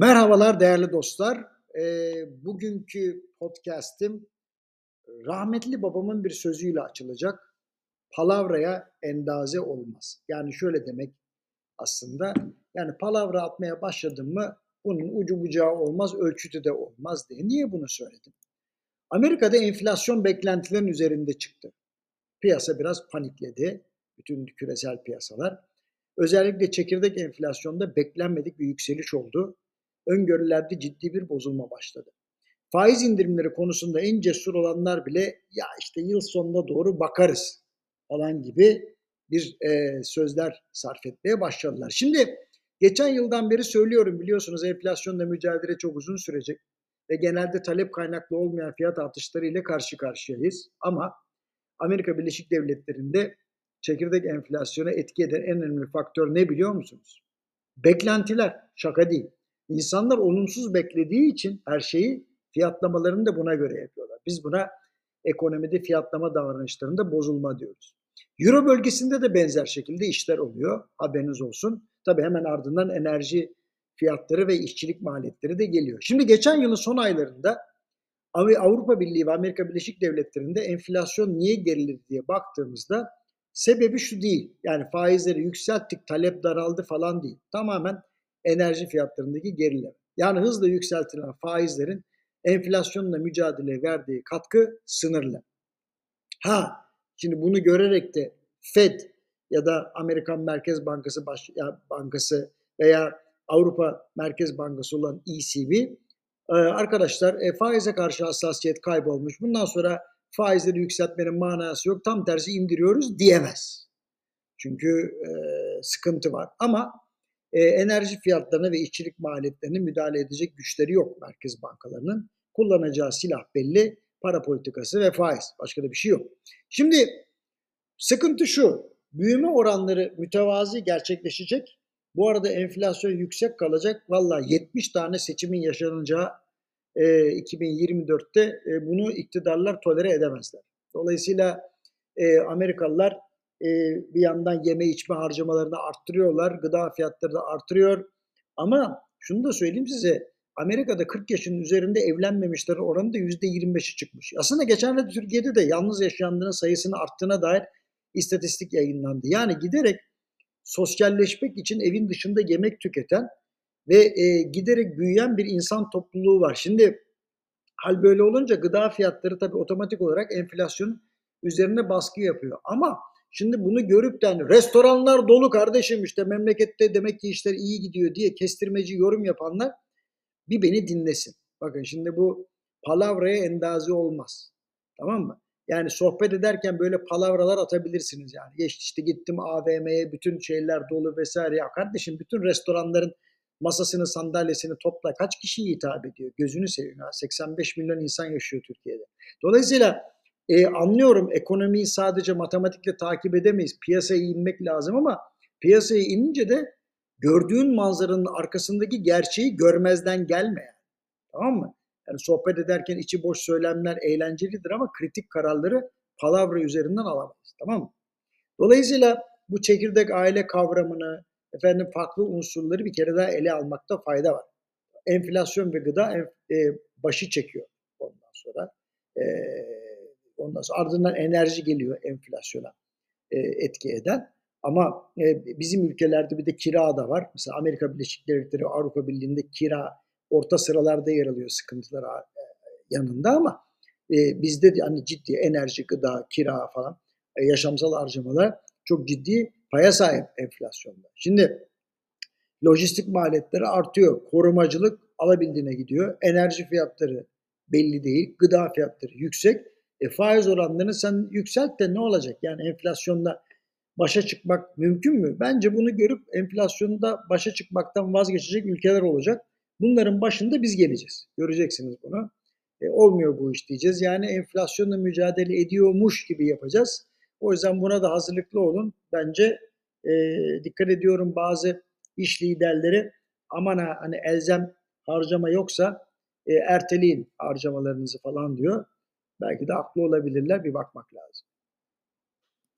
Merhabalar değerli dostlar. Eee, bugünkü podcast'im rahmetli babamın bir sözüyle açılacak. Palavraya endaze olmaz. Yani şöyle demek aslında. Yani palavra atmaya başladın mı bunun ucu bucağı olmaz, ölçütü de olmaz diye. Niye bunu söyledim? Amerika'da enflasyon beklentilerin üzerinde çıktı. Piyasa biraz panikledi. Bütün küresel piyasalar. Özellikle çekirdek enflasyonda beklenmedik bir yükseliş oldu öngörülerde ciddi bir bozulma başladı. Faiz indirimleri konusunda en cesur olanlar bile ya işte yıl sonuna doğru bakarız falan gibi bir e, sözler sarf etmeye başladılar. Şimdi geçen yıldan beri söylüyorum biliyorsunuz enflasyonla mücadele çok uzun sürecek ve genelde talep kaynaklı olmayan fiyat artışları ile karşı karşıyayız. Ama Amerika Birleşik Devletleri'nde çekirdek enflasyona etki eden en önemli faktör ne biliyor musunuz? Beklentiler, şaka değil. İnsanlar olumsuz beklediği için her şeyi fiyatlamalarını da buna göre yapıyorlar. Biz buna ekonomide fiyatlama davranışlarında bozulma diyoruz. Euro bölgesinde de benzer şekilde işler oluyor. Haberiniz olsun. Tabii hemen ardından enerji fiyatları ve işçilik maliyetleri de geliyor. Şimdi geçen yılın son aylarında Avrupa Birliği ve Amerika Birleşik Devletleri'nde enflasyon niye geriledi diye baktığımızda sebebi şu değil. Yani faizleri yükselttik, talep daraldı falan değil. Tamamen enerji fiyatlarındaki gerileme. Yani hızla yükseltilen faizlerin enflasyonla mücadele verdiği katkı sınırlı. Ha, şimdi bunu görerek de Fed ya da Amerikan Merkez Bankası Baş ya Bankası veya Avrupa Merkez Bankası olan ECB e, arkadaşlar e, faize karşı hassasiyet kaybolmuş. Bundan sonra faizleri yükseltmenin manası yok. Tam tersi indiriyoruz diyemez. Çünkü e, sıkıntı var. Ama e, enerji fiyatlarına ve işçilik maliyetlerine müdahale edecek güçleri yok merkez bankalarının. Kullanacağı silah belli, para politikası ve faiz. Başka da bir şey yok. Şimdi sıkıntı şu, büyüme oranları mütevazi gerçekleşecek. Bu arada enflasyon yüksek kalacak. Valla 70 tane seçimin yaşanacağı e, 2024'te e, bunu iktidarlar tolere edemezler. Dolayısıyla e, Amerikalılar e, bir yandan yeme içme harcamalarını arttırıyorlar. Gıda fiyatları da artırıyor. Ama şunu da söyleyeyim size. Amerika'da 40 yaşın üzerinde evlenmemişlerin oranı da %25'i çıkmış. Aslında geçenlerde Türkiye'de de yalnız yaşayanların sayısının arttığına dair istatistik yayınlandı. Yani giderek sosyalleşmek için evin dışında yemek tüketen ve e, giderek büyüyen bir insan topluluğu var. Şimdi hal böyle olunca gıda fiyatları tabii otomatik olarak enflasyonun üzerine baskı yapıyor. Ama Şimdi bunu görüp de hani restoranlar dolu kardeşim işte memlekette demek ki işler iyi gidiyor diye kestirmeci yorum yapanlar bir beni dinlesin. Bakın şimdi bu palavraya endazi olmaz. Tamam mı? Yani sohbet ederken böyle palavralar atabilirsiniz yani. Geç işte gittim AVM'ye bütün şeyler dolu vesaire. Ya kardeşim bütün restoranların masasını sandalyesini topla kaç kişiyi hitap ediyor? Gözünü seveyim ya. 85 milyon insan yaşıyor Türkiye'de. Dolayısıyla e, anlıyorum ekonomiyi sadece matematikle takip edemeyiz. Piyasaya inmek lazım ama piyasaya inince de gördüğün manzaranın arkasındaki gerçeği görmezden gelme. Tamam mı? Yani sohbet ederken içi boş söylemler eğlencelidir ama kritik kararları palavra üzerinden alamayız. Tamam mı? Dolayısıyla bu çekirdek aile kavramını, efendim farklı unsurları bir kere daha ele almakta fayda var. Enflasyon ve gıda e, başı çekiyor ondan sonra. E, Ondan ardından enerji geliyor enflasyona e, etki eden. Ama e, bizim ülkelerde bir de kira da var. Mesela Amerika Birleşik Devletleri, Avrupa Birliği'nde kira orta sıralarda yer alıyor sıkıntılar e, yanında ama e, bizde de hani ciddi enerji, gıda, kira falan e, yaşamsal harcamalar çok ciddi paya sahip enflasyonda. Şimdi lojistik maliyetleri artıyor. Korumacılık alabildiğine gidiyor. Enerji fiyatları belli değil. Gıda fiyatları yüksek. E, faiz oranlarını sen yükselt de ne olacak? Yani enflasyonda başa çıkmak mümkün mü? Bence bunu görüp enflasyonda başa çıkmaktan vazgeçecek ülkeler olacak. Bunların başında biz geleceğiz. Göreceksiniz bunu. E, olmuyor bu iş diyeceğiz. Yani enflasyonla mücadele ediyormuş gibi yapacağız. O yüzden buna da hazırlıklı olun. Bence e, dikkat ediyorum bazı iş liderleri aman ha hani elzem harcama yoksa e, erteleyin harcamalarınızı falan diyor. Belki de haklı olabilirler bir bakmak lazım.